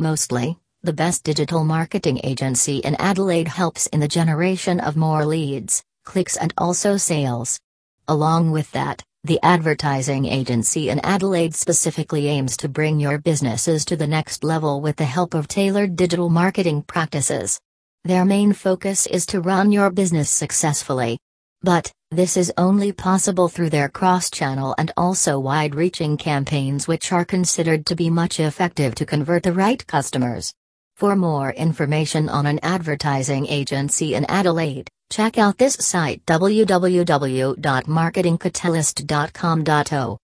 Mostly, the best digital marketing agency in Adelaide helps in the generation of more leads, clicks, and also sales. Along with that, the advertising agency in Adelaide specifically aims to bring your businesses to the next level with the help of tailored digital marketing practices. Their main focus is to run your business successfully. But, this is only possible through their cross channel and also wide reaching campaigns, which are considered to be much effective to convert the right customers. For more information on an advertising agency in Adelaide, check out this site www.marketingcatalyst.com.au.